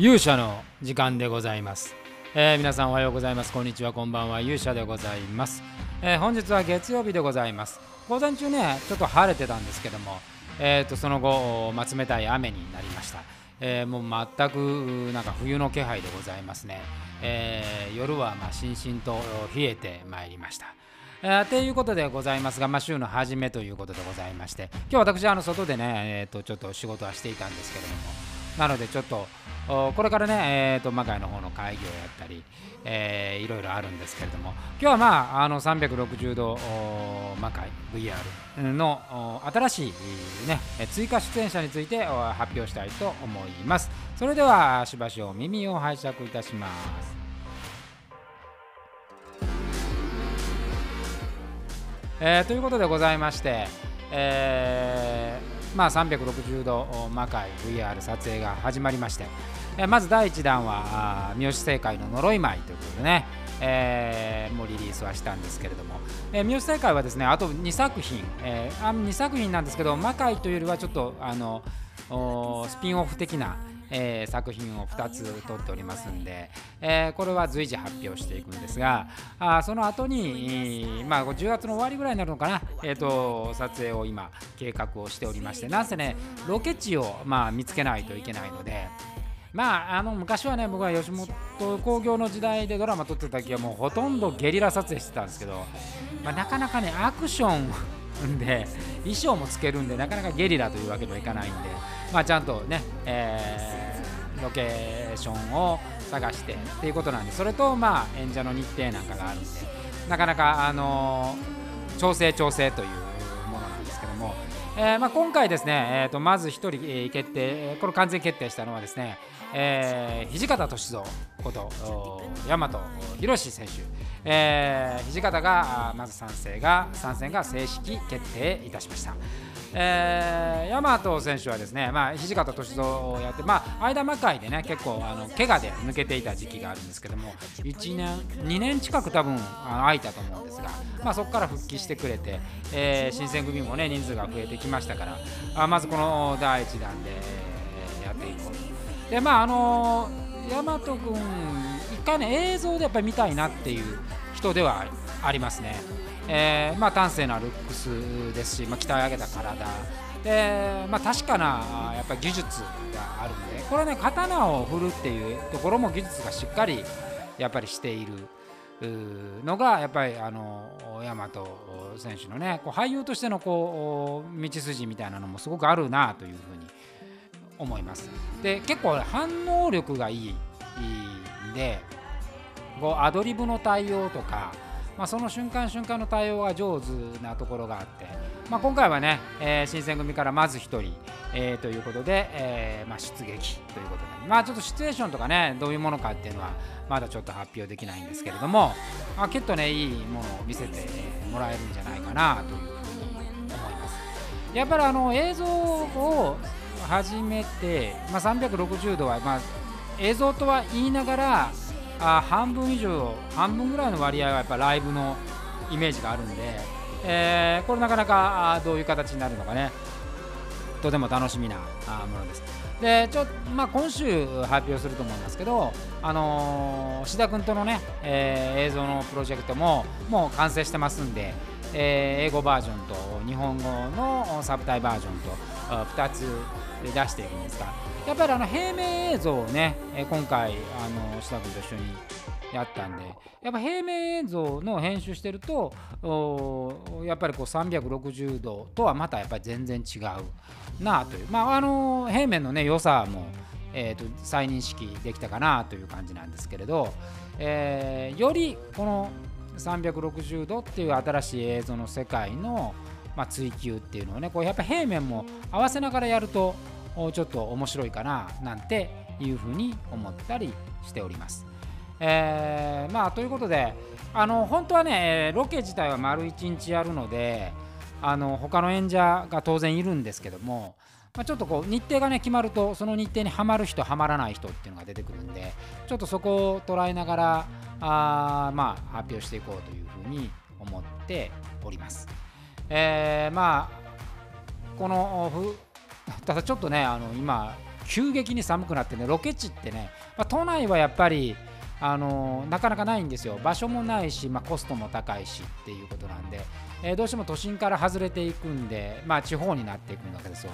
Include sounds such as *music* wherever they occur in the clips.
勇者の時間でございます、えー皆さんおはようございます。こんにちはこんばんは。勇者でございます、えー本日は月曜日でございます。午前中ねちょっと晴れてたんですけどもえー、とその後、ま、冷たい雨になりました、えーもう全くなんか冬の気配でございますね、えー夜はまあしんしんと冷えてまいりました。えーということでございますが、まあ、週の初めということでございまして今日私あの外でね、えー、とちょっと仕事はしていたんですけれどもなのでちょっとこれからね、えー、と魔界の方の会議をやったり、えーいろいろあるんですけれども今日はまああの360度お魔界 VR の新しい、ね、追加出演者について発表したいと思います。それではしばしお耳を拝借いたします。えーということでございまして、えーまあ、360度魔界 VR 撮影が始まりまして、えまず第1弾は三好正解の呪い舞ということでね、えーもうリリースはしたんですけれども、えー三好正解はですねあと2作品、えーあ2作品なんですけど魔界というよりはちょっとあのスピンオフ的なえー作品を2つ撮っておりますんで、えーこれは随時発表していくんですがあその後に、まあ、10月の終わりぐらいになるのかな、えー、と撮影を今計画をしておりましてなんせねロケ地を、まあ、見つけないといけないので。まあ、あの昔はね僕は吉本興業の時代でドラマ撮ってた時はもうほとんどゲリラ撮影してたんですけど、まあ、なかなかねアクションで衣装もつけるんでなかなかゲリラというわけにはいかないんで、まあ、ちゃんとね、えーロケーションを探してっていうことなんでそれとまあ演者の日程なんかがあるんでなかなかあのー調整調整というものなんですけども、えーまあ、今回ですね、えー、とまず1人、決定これ完全決定したのはですね、えー土方歳三こと大和博選手、えー土方がまず参戦が参戦が正式決定いたしました。えー、大和選手はですね、まあ、土方歳三をやって、まあ、間魔界でね結構あの怪我で抜けていた時期があるんですけども1年2年近く多分空いたと思うんですが、まあ、そこから復帰してくれて、えー新選組もね人数が増えてきましたからあまずこの第1弾でやっていこうと。でまああの大和君一回ね映像でやっぱり見たいなっていう人ではありますね。えーまあ、端正なルックスですし、まあ、鍛え上げた体で、まあ、確かなやっぱり技術があるのでこれはね刀を振るっていうところも技術がしっかりやっぱりしているうーのがやっぱりあの大和選手のねこう俳優としてのこう道筋みたいなのもすごくあるなというふうに思います。で結構反応力がいいいいんでこうアドリブの対応とか、まあ、その瞬間瞬間の対応が上手なところがあって、まあ、今回はね、えー新選組からまず1人、えーということで、えーまあ、出撃ということで、まあ、ちょっとシチュエーションとかねどういうものかっていうのはまだちょっと発表できないんですけれども、まあ、きっとねいいものを見せてもらえるんじゃないかなというふうに思います。やっぱりあの映像を始めて、まあ、360度は、まあ、映像とは言いながらあ半分以上半分ぐらいの割合はやっぱライブのイメージがあるんで、えーこれなかなかどういう形になるのかねとても楽しみなあものです。でちょまあ、今週発表すると思いますけど、あのー志田君とのね、えー映像のプロジェクトももう完成してますんで、えー英語バージョンと日本語のサブタイバージョンと2つ出していくんですがやっぱりあの平面映像をね、今回あの志田君と一緒にやったんでやっぱ平面映像の編集してるとやっぱりこう360度とはまたやっぱり全然違うなあという。まああの平面のね良さも、えー、と再認識できたかなという感じなんですけれど、えーよりこの360度っていう新しい映像の世界の、まあ、追求っていうのをねこうやっぱ平面も合わせながらやるとちょっと面白いかななんていうふうに思ったりしております。えーまあということであの本当はねロケ自体は丸1日やるのであの他の演者が当然いるんですけども、まあ、ちょっとこう日程がね決まるとその日程にはまる人はまらない人っていうのが出てくるんでちょっとそこを捉えながらあまあ発表していこうというふうに思っております。えーまあこのふ *laughs* ただちょっとねあの今急激に寒くなってねロケ地ってね、まあ、都内はやっぱりあのなかなかないんですよ。場所もないし、まあ、コストも高いしっていうことなんで、えー、どうしても都心から外れていくんで、まあ、地方になっていくわけですよ。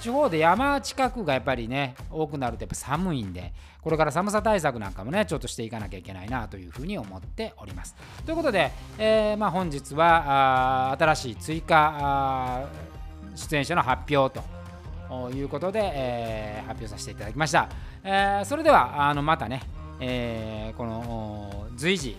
地方で山近くがやっぱりね多くなるとやっぱ寒いんでこれから寒さ対策なんかもねちょっとしていかなきゃいけないなというふうに思っております。ということで、えー、まあ、本日は新しい追加出演者の発表ということで、えー、発表させていただきました、えー、それではあのまたねえー、この随時、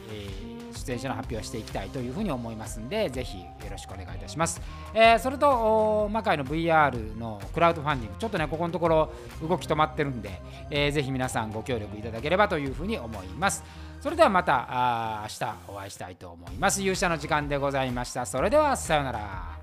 出演者の発表をしていきたいというふうに思いますんで、ぜひよろしくお願いいたします。えー、それと、魔界の VR のクラウドファンディング、ちょっとね、ここのところ動き止まってるんで、えー、ぜひ皆さんご協力いただければというふうに思います。それではまたあ明日お会いしたいと思います。勇者の時間でございました。それではさようなら。